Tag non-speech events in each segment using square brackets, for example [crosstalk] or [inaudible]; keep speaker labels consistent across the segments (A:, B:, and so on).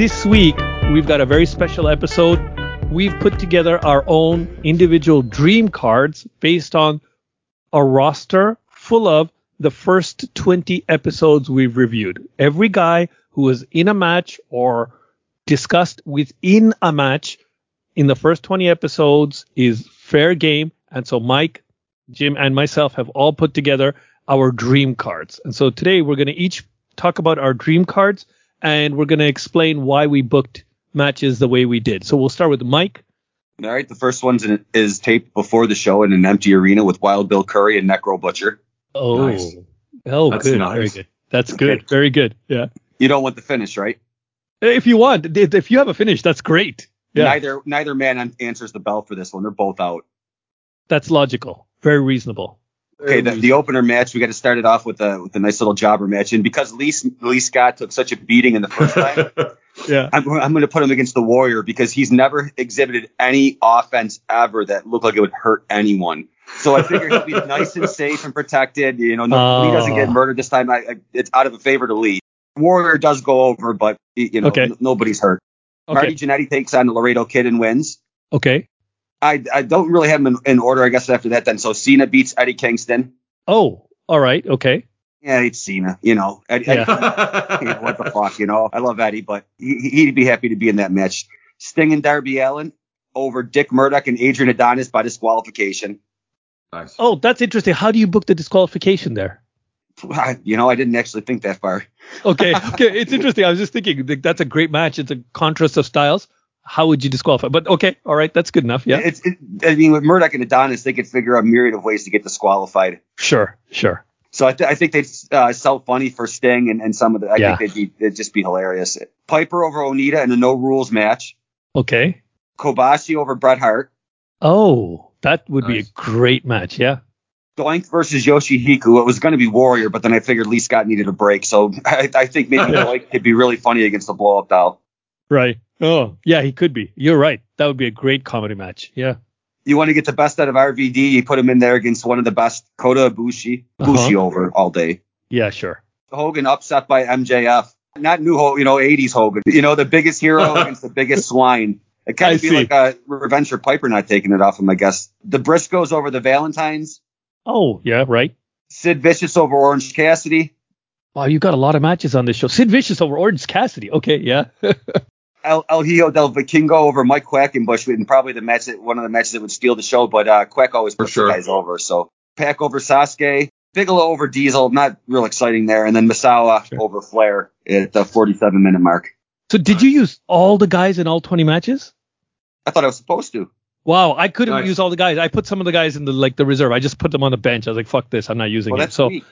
A: This week we've got a very special episode. We've put together our own individual dream cards based on a roster full of the first 20 episodes we've reviewed. Every guy who was in a match or discussed within a match in the first 20 episodes is fair game. And so Mike, Jim, and myself have all put together our dream cards. And so today we're going to each talk about our dream cards and we're going to explain why we booked matches the way we did. So we'll start with Mike.
B: All right, the first one is taped before the show in an empty arena with Wild Bill Curry and Necro Butcher.
A: Oh, nice. oh, That's good, nice. very good. That's good, okay. very good. Yeah.
B: You don't want the finish, right?
A: If you want, if you have a finish, that's great.
B: Yeah. Neither neither man answers the bell for this one. They're both out.
A: That's logical. Very reasonable.
B: Okay, the, the, opener match, we got to start it off with a with a nice little jobber match, and because Lee Lee Scott took such a beating in the first time, [laughs]
A: yeah,
B: I'm, I'm going to put him against the Warrior because he's never exhibited any offense ever that looked like it would hurt anyone. So I figure he'll be [laughs] nice and safe and protected. You know, no, Lee oh. doesn't get murdered this time. I, I, it's out of a favor to Lee. Warrior does go over, but you know, okay. n- nobody's hurt. Okay. Marty Jannetty takes on the Laredo Kid and wins.
A: Okay.
B: I, I don't really have them in, in, order, I guess, after that then. So Cena beats Eddie Kingston.
A: Oh, all right. Okay.
B: Yeah, it's Cena. You know, Eddie, yeah. Eddie, you know, what the [laughs] fuck, you know. I love Eddie, but he, he'd be happy to be in that match. Sting and Darby Allin over Dick Murdoch and Adrian Adonis by disqualification.
A: Nice. Oh, that's interesting. How do you book the disqualification there?
B: You know, I didn't actually think that far.
A: okay, [laughs] okay, it's interesting. I was just thinking that's a great match. It's a contrast of styles how would you disqualify? But okay, all right, that's good enough. Yeah.
B: It's, it, I mean, with Murdoch and Adonis, they could figure out a myriad of ways to get disqualified.
A: Sure, sure.
B: So I, th- I think they'd uh, sell funny for Sting and, and some of the. I yeah. think they'd, be, they'd just be hilarious. Piper over Onita in a no rules match.
A: Okay.
B: Kobashi over Bret Hart.
A: Oh, that would nice. be a great match. Yeah.
B: Doink versus Yoshihiko. It was going to be Warrior, but then I figured Lee Scott needed a break, so [laughs] I, I think maybe [laughs] Doink could be really funny against the blow up doll.
A: Right. Oh, yeah, he could be. You're right. That would be a great comedy match. Yeah.
B: You want to get the best out of RVD, you put him in there against one of the best, Kota Ibushi. Bushi uh-huh. over all day.
A: Yeah, sure.
B: Hogan upset by MJF. Not new Hogan, you know, 80s Hogan. You know, the biggest hero [laughs] against the biggest swine. It kind of be see. like a revenge for Piper not taking it off him, I guess. The Briscoes over the Valentines.
A: Oh, yeah, right.
B: Sid Vicious over Orange Cassidy.
A: Wow, you got a lot of matches on this show. Sid Vicious over Orange Cassidy. Okay, yeah. [laughs]
B: El, El Hijo del Vikingo over Mike Quackenbush, and probably the match that one of the matches that would steal the show, but uh, Quack always puts sure. the guys over. So Pac over Sasuke, Bigelow over Diesel, not real exciting there, and then Misawa sure. over Flair at the 47 minute mark.
A: So did you use all the guys in all 20 matches?
B: I thought I was supposed to.
A: Wow, I couldn't nice. use all the guys. I put some of the guys in the like the reserve. I just put them on the bench. I was like, fuck this, I'm not using well, it. So sweet.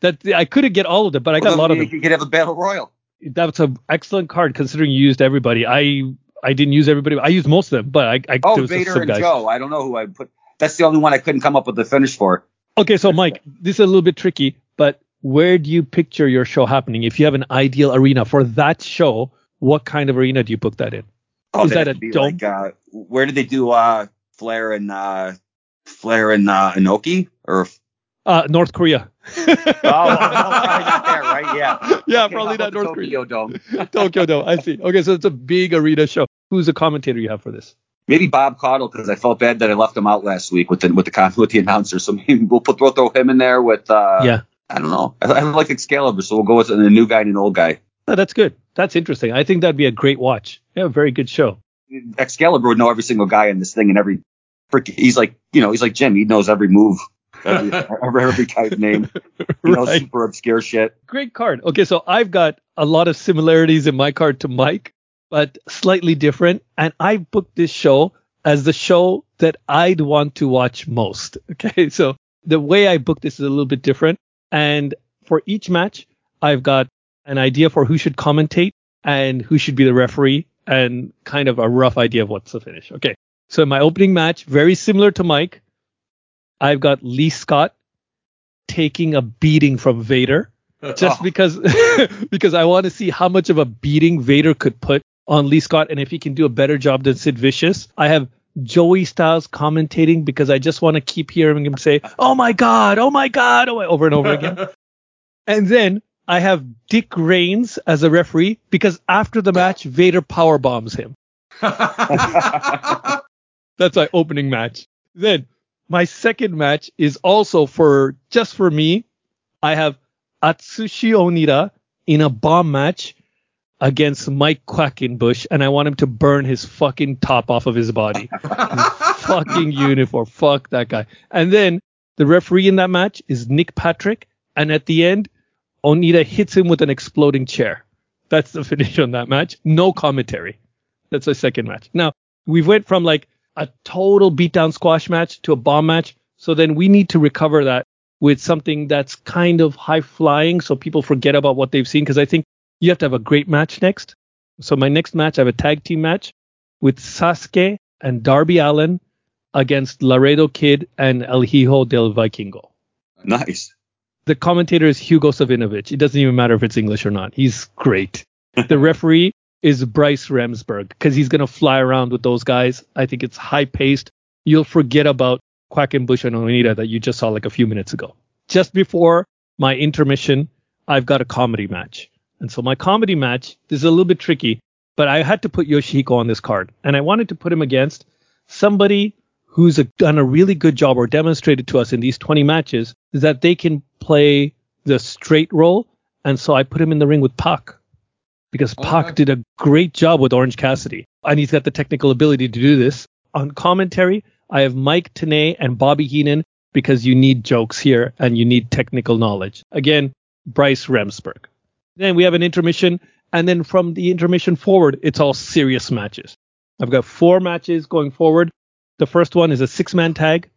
A: that I couldn't get all of them, but I well, got a lot of them.
B: You could have a battle royal.
A: That's an excellent card considering you used everybody. I I didn't use everybody. I used most of them, but I, I
B: oh Vader and guys. Joe. I don't know who I put. That's the only one I couldn't come up with the finish for.
A: Okay, so Mike, this is a little bit tricky, but where do you picture your show happening? If you have an ideal arena for that show, what kind of arena do you book that in?
B: Oh, is that a dome? Like, uh, where did they do uh, Flair and uh, Flair and uh, Inoki or
A: uh, North Korea.
B: oh, well, probably not there, right? Yeah. [laughs]
A: Yeah, okay, probably not North
B: Tokyo
A: Korea.
B: Dome. [laughs]
A: Tokyo Dome. I see. Okay, so it's a big arena show. Who's the commentator you have for this?
B: Maybe Bob Caudle because I felt bad that I left him out last week with the with the with the announcer. So maybe we'll put we'll throw him in there with. Uh,
A: yeah.
B: I don't know. I, I like Excalibur, so we'll go with a new guy and an old guy.
A: Oh, that's good. That's interesting. I think that'd be a great watch. Yeah, very good show.
B: Excalibur would know every single guy in this thing and every. He's like, you know, he's like Jim. He knows every move every, every guy's name. [laughs] You know, right. super obscure shit.
A: Great card. Okay, so I've got a lot of similarities in my card to Mike, but slightly different. And I booked this show as the show that I'd want to watch most. [laughs] Okay, so the way I booked this is a little bit different. And for each match, I've got an idea for who should commentate and who should be the referee and kind of a rough idea of what's the finish. Okay. So in my opening match, very similar to Mike, I've got Lee Scott taking a beating from Vader [laughs] just because [laughs] because I want to see how much of a beating Vader could put on Lee Scott and if he can do a better job than Sid Vicious. I have Joey Styles commentating because I just want to keep hearing him say, "Oh my god, oh my god," oh, over and over again. [laughs] and then I have Dick Reigns as a referee because after the match, Vader power bombs him. That's my opening match. Then my second match is also for just for me. I have Atsushi Onita in a bomb match against Mike Quackenbush, and I want him to burn his fucking top off of his body. [laughs] fucking uniform. Fuck that guy. And then the referee in that match is Nick Patrick, and at the end, Onita hits him with an exploding chair. That's the [laughs] finish on that match. No commentary. That's the second match. Now, we've went from like a total beatdown squash match to a bomb match. So then we need to recover that with something that's kind of high flying so people forget about what they've seen because I think you have to have a great match next. So my next match, I have a tag team match with Sasuke and Darby Allin against Laredo Kid and El Hijo del Vikingo.
B: Nice.
A: The commentator is Hugo Savinovich. It doesn't even matter if it's English or not. He's great. [laughs] the referee is Bryce Remsburg because he's going to fly around with those guys. I think it's high paced. You'll forget about Quackenbush and Onita that you just saw like a few minutes ago. Just before my intermission, I've got a comedy match. And so my comedy match this is a little bit tricky, but I had to put Yoshihiko on this card. And I wanted to put him against somebody who's a, done a really good job or demonstrated to us in these 20 matches that they can play the straight role. And so I put him in the ring with Pac because oh, Pac did a great job with Orange Cassidy. And he's got the technical ability to do this. On commentary, I have Mike Tenay and Bobby Heenan because you need jokes here and you need technical knowledge. Again, Bryce Remsburg. Then we have an intermission, and then from the intermission forward, it's all serious matches. I've got four matches going forward. The first one is a six man tag.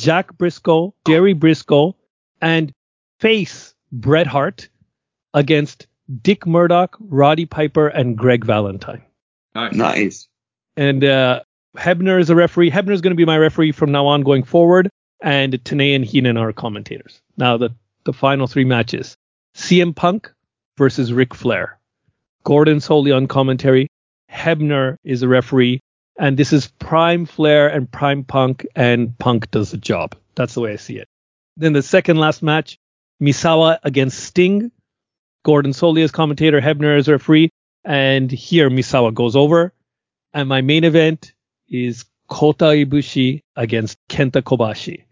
A: Jack Brisco, Gerry Brisco, and face Bret Hart against Dick Murdoch, Roddy Piper, and Greg Valentine.
B: Nice. nice.
A: And uh, Hebner is a referee. Hebner is going to be my referee from now on going forward, and Tenay and Heenan are commentators. Now the the final three matches: CM Punk versus Ric Flair. Gordon Solie on commentary. Hebner is a referee, and this is prime Flair and prime Punk, and Punk does the job. That's the way I see it. Then the second last match, Misawa against Sting. Gordon Solie as commentator, Hebner as referee, and here Misawa goes over. And my main event is Kota Ibushi against Kenta Kobashi.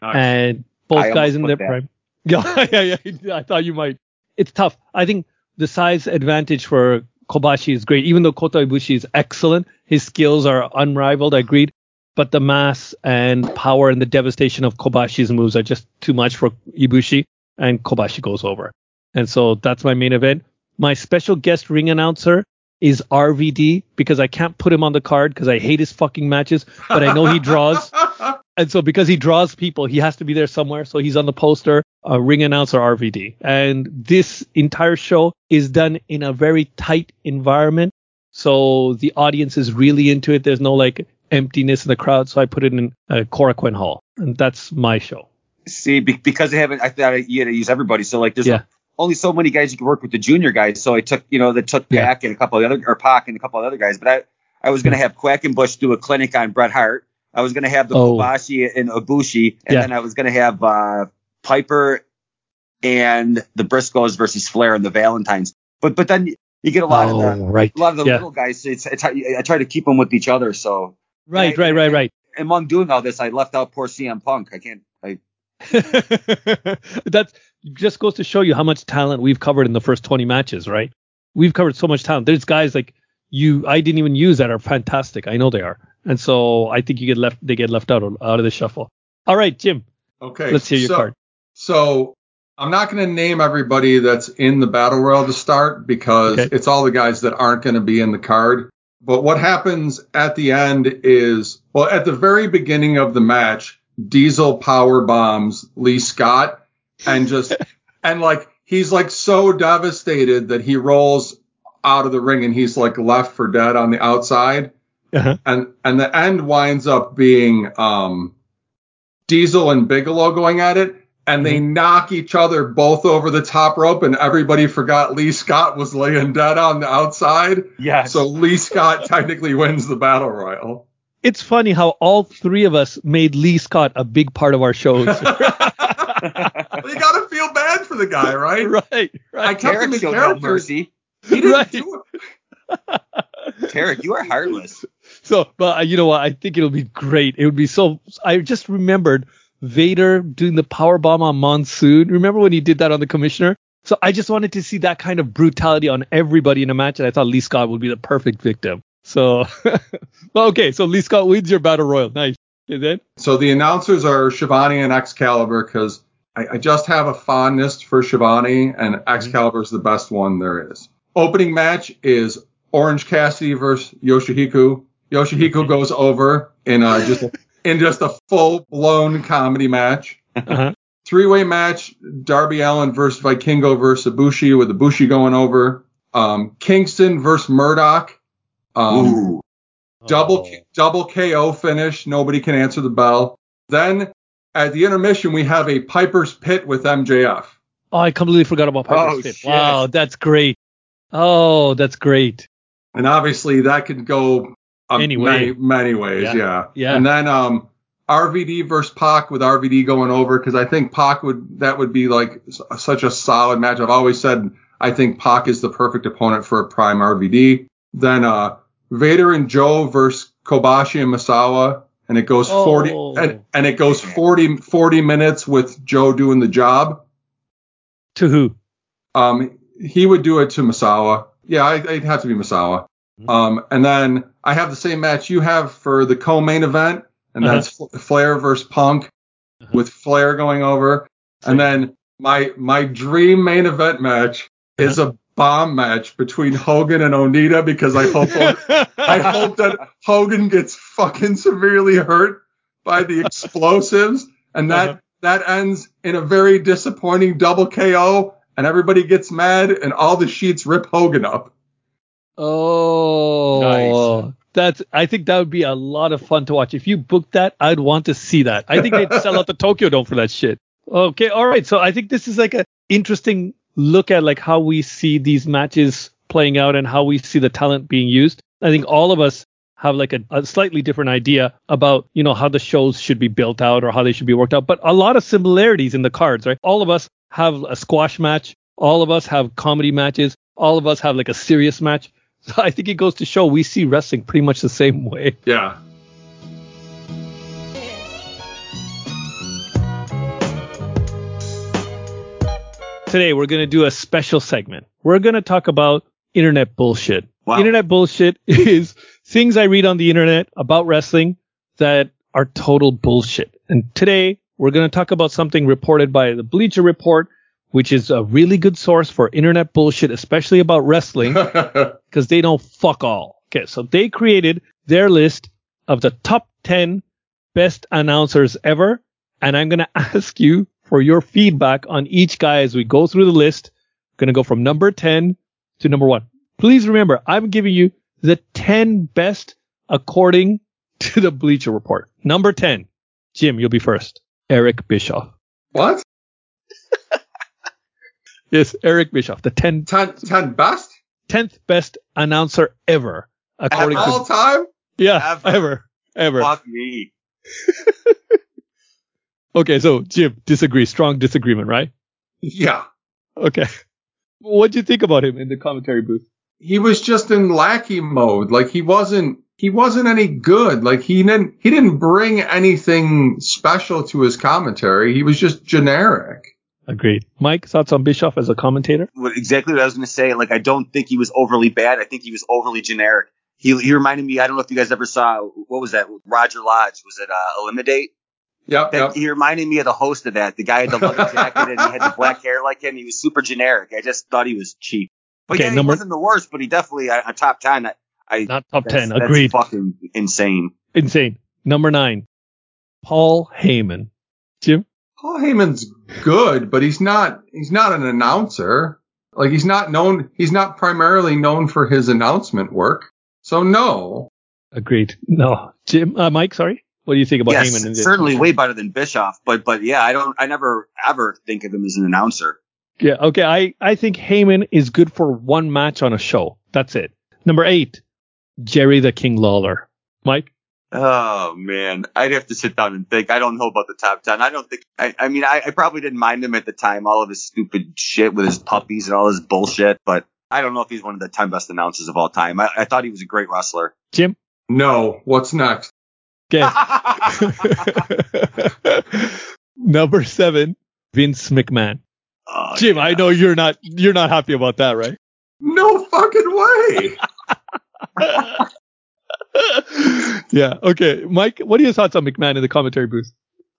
A: Nice. And both I guys in their that. prime. [laughs] Yeah, yeah, yeah. I thought you might. It's tough. I think the size advantage for Kobashi is great. Even though Kota Ibushi is excellent, his skills are unrivaled. I agreed. But the mass and power and the devastation of Kobashi's moves are just too much for Ibushi, and Kobashi goes over. And so that's my main event. My special guest ring announcer is RVD because I can't put him on the card because I hate his fucking matches, but I know he draws. [laughs] and so because he draws people, he has to be there somewhere. So he's on the poster, uh, ring announcer RVD. And this entire show is done in a very tight environment. So the audience is really into it. There's no like emptiness in the crowd. So I put it in uh, Korakuen Hall. And that's my show.
B: See, because they haven't, I thought you had to use everybody. So like there's yeah only so many guys you can work with the junior guys. So I took, you know, they took yeah. And a couple of other, or Pac and a couple of other guys. But I, I was going to have Quackenbush do a clinic on Bret Hart. I was going to have the oh. Kobashi and Ibushi, and yeah. then I was going to have uh, Piper and the Briscoes versus Flair and the Valentines. But but then you get a lot oh, of the right. a lot of the yeah. little guys. It's, it's I try to keep them with each other. So
A: right, I, right, right, right.
B: Among doing all this, I left out poor CM Punk. I can't. I [laughs]
A: That just goes to show you how much talent we've covered in the first 20 matches, right? We've covered so much talent. There's guys like you I didn't even use that are fantastic. I know they are. And so I think you get left they get left out out of the shuffle. All right, Jim.
C: Okay.
A: Let's hear your
C: so,
A: card.
C: So I'm not going to name everybody that's in the battle royal to start because okay. it's all the guys that aren't going to be in the card. But what happens at the end is, well, at the very beginning of the match, Diesel power bombs Lee Scott and just and like he's like so devastated that he rolls out of the ring and he's like left for dead on the outside. Uh-huh. And and the end winds up being um Diesel and Bigelow going at it and they mm-hmm. knock each other both over the top rope and everybody forgot Lee Scott was laying dead on the outside.
A: Yeah.
C: So Lee Scott [laughs] technically wins the battle royal
A: it's funny how all three of us made Lee Scott a big part of our shows. [laughs]
C: you gotta feel bad for for the guy, right? [laughs]
A: right, right.
C: I kept him
B: Tarek
C: in
B: showed no
C: character.
B: mercy.
C: He didn't
A: Right.
C: do it. [laughs]
B: Tarek, you are heartless.
A: So, but uh, you know what? I think it'll be great. It would be so. I just remembered Vader doing the power bomb on Monsoon. Remember when he did that on the Commissioner? So I just wanted to see that kind of brutality on everybody in a match, and I thought Lee Scott would be the perfect victim. So, [laughs] well, okay. So Lee Scott wins your battle royal. Nice. And then,
C: So the announcers are Schiavone and Excalibur because I, I just have a fondness for Schiavone, and Excalibur is the best one there is. Opening match is Orange Cassidy versus Yoshihiko. Yoshihiko goes over in a, just a, in just a full blown comedy match.
A: uh-huh.
C: Three way match: Darby Allin versus Vikingo versus Ibushi, with Ibushi going over. Um, Kingston versus Murdoch. Um,
B: Ooh.
C: double
A: Oh.
C: double KO finish. Nobody can answer the bell. Then at the intermission, we have a Piper's Pit with MJF.
A: Oh, I completely forgot about Piper's
B: Oh,
A: Pit.
B: shit.
A: Wow, that's great. Oh, that's great.
C: And obviously that could go um,
A: Any way.
C: many, many ways.
A: Yeah.
C: Yeah.
A: Yeah.
C: And then um, RVD versus Pac with RVD going over because I think Pac would that would be like such a solid match. I've always said I think Pac is the perfect opponent for a prime RVD. Then uh, Vader and Joe versus Kobashi and Misawa. And it goes 40
A: Oh.
C: and, and it goes 40, 40 minutes with Joe doing the job.
A: To who?
C: Um, he would do it to Misawa. Yeah, I, it'd have to be Misawa.
A: Mm-hmm.
C: Um, and then I have the same match you have for the co-main event, and
A: Uh-huh.
C: that's Fl- Flair versus Punk,
A: Uh-huh.
C: with Flair going over.
A: Same.
C: And then my my dream main event match is
A: Uh-huh.
C: a bomb match between Hogan and Onita because I hope I hope that Hogan gets fucking severely hurt by the explosives, and that
A: Uh-huh.
C: that ends in a very disappointing double KO, and everybody gets mad, and all the sheets rip Hogan up.
A: Oh, Nice. that's. I think that would be a lot of fun to watch. If you booked that, I'd want to see that. I think they'd sell out the Tokyo Dome for that shit. Okay, all right. So I think this is like a interesting look at like how we see these matches playing out and how we see the talent being used. I think all of us have like a, a slightly different idea about you know how the shows should be built out or how they should be worked out, but a lot of similarities in the cards, right? All of us have a squash match. All of us have comedy matches. All of us have like a serious match. [laughs] So I think it goes to show we see wrestling pretty much the same way.
C: Yeah.
A: Today we're going to do a special segment. We're going to talk about internet bullshit.
B: Wow.
A: Internet bullshit [laughs] is things I read on the internet about wrestling that are total bullshit. And today we're going to talk about something reported by the Bleacher Report, which is a really good source for internet bullshit, especially about wrestling. [laughs] because they don't fuck all. Okay, so they created their list of the top 10 best announcers ever, and I'm going [laughs] to ask you for your feedback on each guy as we go through the list. We're going to go from number 10 to number 1. Please remember, I'm giving you the 10 best according [laughs] to the Bleacher Report. Number 10, Jim, you'll be first. Eric Bischoff.
C: what? [laughs]
A: Yes, Eric Bischoff, the 10,
C: 10, 10 best
A: 10th best announcer ever, according to
C: all time?
A: Yeah,
B: Ever.
A: ever, ever.
B: Fuck me. [laughs]
A: Okay, so Jim, disagree. Strong disagreement, right?
C: Yeah.
A: Okay. What do you think about him in the commentary booth?
C: He was just in lackey mode. Like he wasn't he wasn't any good. Like he didn't he didn't bring anything special to his commentary. He was just generic.
A: Agreed. Mike, thoughts on Bischoff as a commentator?
B: What, exactly what I was going to say. Like, I don't think he was overly bad. I think he was overly generic. He, he reminded me, I don't know if you guys ever saw, what was that? Roger Lodge. Was it, uh, Eliminate?
C: Yep,
B: That,
C: yep.
B: He reminded me of the host of that. The guy had the leather jacket and he had the [laughs] black hair like him. He was super generic. I just thought he was cheap. But
A: Okay,
B: yeah,
A: number-
B: he wasn't the worst, but he definitely a, a top ten. I, I
A: Not top
B: that's-
A: 10.
B: that's
A: Agreed.
B: fucking insane.
A: Insane. Number nine, Paul Heyman. Jim?
C: Paul Heyman's good, but he's not he's not an announcer. Like he's not known he's not primarily known for his announcement work. So no.
A: Agreed. No. Jim, uh, Mike, sorry. What do you think about
B: yes,
A: Heyman?
B: certainly way better than Bischoff. But but yeah, I don't. I never ever think of him as an announcer.
A: Yeah, okay. I, I think Heyman is good for one match on a show. That's it. Number eight, Jerry the King Lawler. Mike?
B: Oh man, I'd have to sit down and think. I don't know about the top ten. I don't think. I, I mean, I, I probably didn't mind him at the time, all of his stupid shit with his puppies and all his bullshit. But I don't know if he's one of the ten best announcers of all time. I, I thought he was a great wrestler.
A: Jim.
C: No. What's next?
A: Okay. [laughs] Number seven, Vince McMahon.
B: Oh,
A: Jim,
B: yeah.
A: I know you're not you're not happy about that, right?
C: No fucking way. [laughs]
A: yeah. Okay, Mike, what are your thoughts on McMahon in the commentary booth?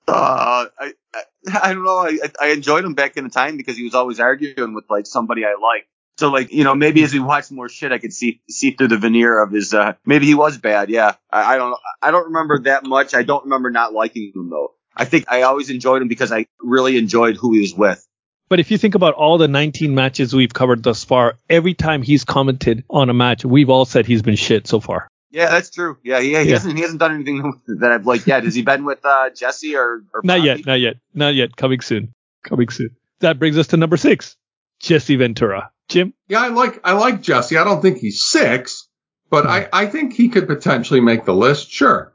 B: Uh, I, I I don't know. I I enjoyed him back in the time because he was always arguing with like somebody I like. So like you know maybe as we watch more shit I could see see through the veneer of his uh maybe he was bad yeah I, I don't I don't remember that much I don't remember not liking him though I think I always enjoyed him because I really enjoyed who he was with
A: But if you think about all the 19 matches we've covered thus far, every time he's commented on a match, we've all said he's been shit so far.
B: yeah that's true yeah yeah he
A: Yeah.
B: hasn't he hasn't done anything [laughs] that I've liked yet has he been with uh Jesse or, or
A: Not
B: Bobby?
A: yet, not yet, not yet. Coming soon. Coming soon. That brings us to number six, Jesse Ventura. Jim?
C: Yeah, I like I like Jesse. I don't think he's six, but I, hmm. I think he could potentially make the list. Sure.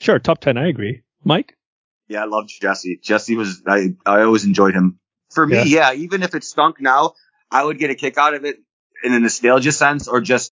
A: Sure, top 10, I agree. Mike?
B: Yeah, I loved Jesse. Jesse was I I always enjoyed him. For me, yeah. even if it stunk now, I would get a kick out of it in a nostalgia sense or just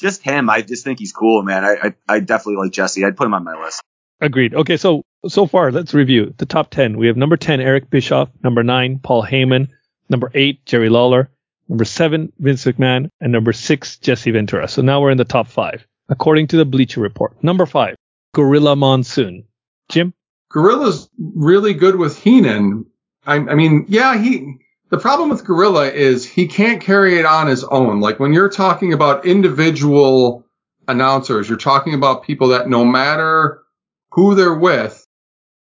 B: just him. I just think he's cool, man. I I, I definitely like Jesse. I'd put him on my list.
A: Agreed. Okay, so so far, let's review the top 10. We have number 10, Eric Bischoff. Number 9, Paul Heyman. Number 8, Jerry Lawler. Number 7, Vince McMahon. And number 6, Jesse Ventura. So now we're in the top 5, according to the Bleacher Report. Number 5, Gorilla Monsoon. Jim?
C: Gorilla's really good with Heenan. I, I mean, yeah, he. The problem with Gorilla is he can't carry it on his own. Like when you're talking about individual announcers, you're talking about people that no matter who they're with,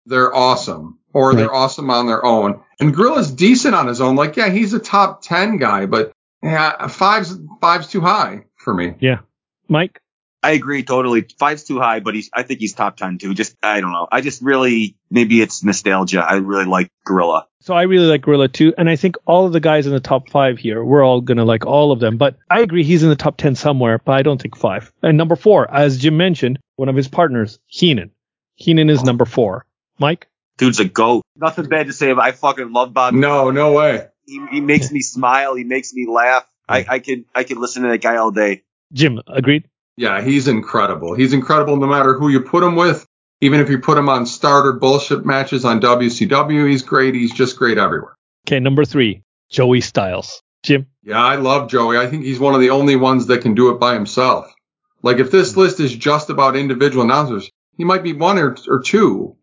C: they're awesome or they're awesome on their own. And Gorilla's decent on his own. Like, yeah, he's a top 10 guy, but yeah, five's, five's too high for me.
A: Yeah, Mike?
B: I agree totally. Five's too high, but he's I think he's top ten too. Just I don't know. I just really maybe it's nostalgia. I really like Gorilla.
A: So I really like Gorilla too, and I think all of the guys in the top five here, we're all gonna like all of them. But I agree he's in the top ten somewhere, but I don't think five. And number four, as Jim mentioned, one of his partners, Heenan. Heenan is number four. Mike?
B: Dude's a goat. Nothing bad to say about. I fucking love Bob.
C: No, no way.
B: He, he makes me smile. He makes me laugh. I, I could I could listen to that guy all day.
A: Jim, agreed?
C: Yeah, he's incredible. He's incredible no matter who you put him with. Even if you put him on starter bullshit matches on WCW, he's great. He's just great everywhere.
A: Okay, number three, Joey Styles. Jim?
C: Yeah, I love Joey. I think he's one of the only ones that can do it by himself. Like if this mm. list is just about individual announcers, he might be one or, or two.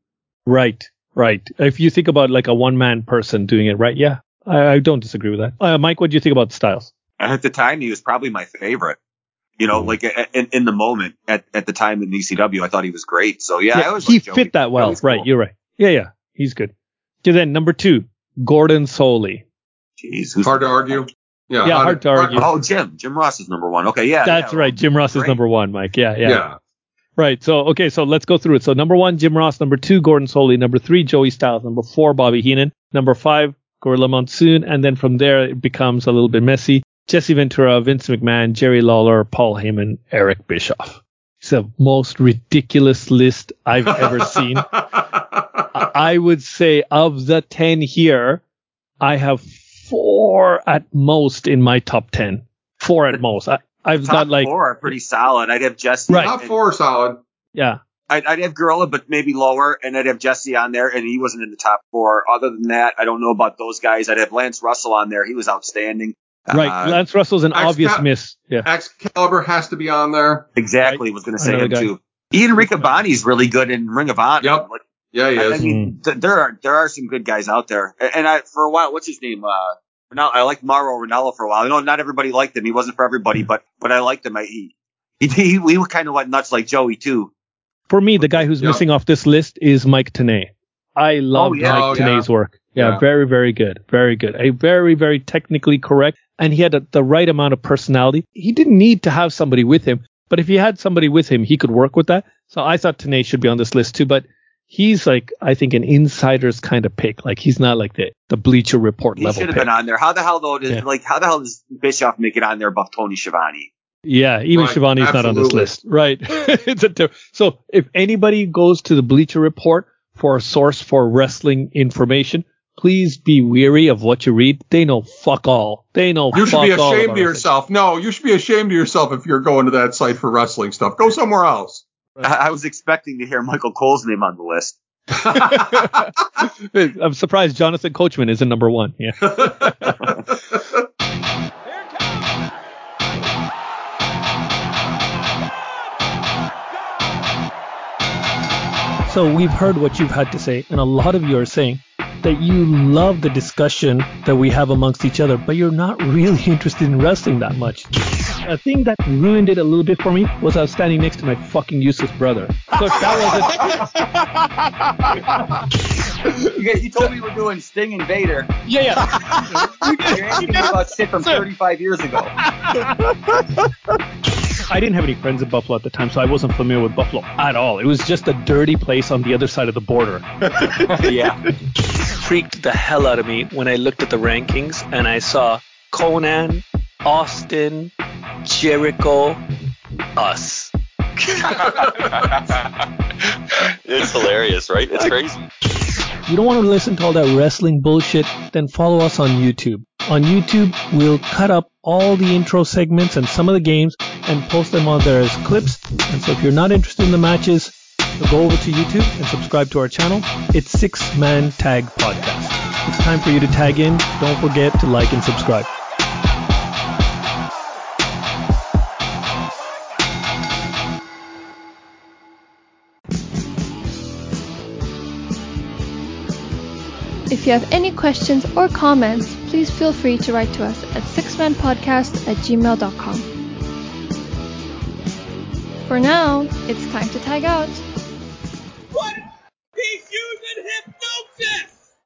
A: Right, right. If you think about like a one man person doing it, right? Yeah, I, I don't disagree with that. Uh, Mike, what do you think about Styles?
B: At the time, he was probably my favorite. You know, like in, in the moment at, at the time in ECW, I thought he was great. So yeah, I always
A: he
B: liked Joey.
A: fit that well.
B: Joey's
A: Right,
B: cool.
A: you're right. Yeah, yeah, he's good. Okay, then number two, Gordon Solie.
B: Jeez, who's
C: Hard to argue. Yeah,
A: Yeah, hard to argue.
B: Oh, Jim. Jim Ross is number one. Okay, yeah.
A: That's
B: yeah.
A: right. Jim Ross is
B: Great.
A: number one, Mike. Yeah, yeah,
C: Yeah.
A: Right. So, okay. So let's go through it. So number one, Jim Ross. Number two, Gordon Solie. Number three, Joey Styles. Number four, Bobby Heenan. Number five, Gorilla Monsoon. And then from there, it becomes a little bit messy. Jesse Ventura, Vince McMahon, Jerry Lawler, Paul Heyman, Eric Bischoff. It's the most ridiculous list I've ever seen. [laughs] I would say of the 10 here, I have four at most in my top 10. Four at most. I, I've
B: Top
A: got like,
B: four are pretty solid. I'd have Jesse.
A: Right.
C: Top
B: and-
C: four solid.
A: yeah.
B: I'd, I'd have Gorilla, but maybe lower, and I'd have Jesse on there, and he wasn't in the top four. Other than that, I don't know about those guys. I'd have Lance Russell on there. He was outstanding.
A: Right.
B: Uh,
A: Lance Russell's an
C: X
A: obvious miss. Yeah.
C: Excalibur has to be on there.
B: exactly. Was going to say
A: Another
B: him
A: guy.
B: too. Ian Riccaboni's really good in Ring of Honor.
C: Yep.
B: Like,
C: Yeah, he
B: I, I
C: is.
B: mean, th- there are there are some good guys out there. And, and I for a while, what's his name? Uh, Ranallo, I liked Mauro Ranallo for a while. I know not everybody liked him. He wasn't for everybody, but but I liked him. I, he he he, he kind of went nuts like Joey too.
A: For me, the guy who's
C: Yeah.
A: missing off this list is Mike Tenay. I oh, love
B: Oh, yeah.
A: Mike
C: Oh, yeah.
A: Work. Yeah,
C: Yeah.
A: very, very good. Very good. A very, very technically correct. And he had a, the right amount of personality. He didn't need to have somebody with him, but if he had somebody with him, he could work with that. So I thought Tenay should be on this list too, but he's like, I think an insider's kind of pick. Like he's not like the, the Bleacher Report
B: He
A: level
B: should have
A: pick.
B: been on there. How the hell though? Did,
A: Yeah.
B: Like how the hell does Bischoff make it on there above Tony Schiavone?
A: Yeah, even right, Schiavone's not on this list. Right. [laughs] it's a ter- so if anybody goes to the Bleacher Report for a source for wrestling information, please be weary of what you read. They know fuck all. They know.
C: You should be ashamed
A: of
C: yourself. No, you should be ashamed of yourself if you're going to that site for wrestling stuff. Go somewhere else.
B: I, I was expecting to hear Michael Cole's name on the list. [laughs]
A: I'm surprised Jonathan Coachman isn't number one. Yeah. [laughs] so we've heard what you've had to say, and a lot of you are saying that you love the discussion that we have amongst each other, but you're not really [laughs] interested in wrestling that much. A thing that ruined it a little bit for me was I was standing next to my fucking useless brother. So
B: that wasn't. you, guys, you told me we are doing Sting and Vader.
A: Yeah, yeah. [laughs]
B: You're asking me about shit from 35 years ago. [laughs]
A: I didn't have any friends in Buffalo at the time, so I wasn't familiar with Buffalo at all. It was just a dirty place on the other side of the border. [laughs]
B: yeah.
A: Freaked the hell out of me when I looked at the rankings and I saw Conan, Austin, Jericho, us. [laughs]
B: it's hilarious, right? It's crazy.
A: You don't want to listen to all that wrestling bullshit? Then follow us on YouTube. On YouTube, we'll cut up all the intro segments and some of the games and post them on there as clips. And so if you're not interested in the matches, go over to YouTube and subscribe to our channel. It's Six Man Tag Podcast. It's time for you to tag in. Don't forget to like and subscribe.
D: If you have any questions or comments, please feel free to write to us at sixmanpodcast at gmail.com. For now, it's time to tag out.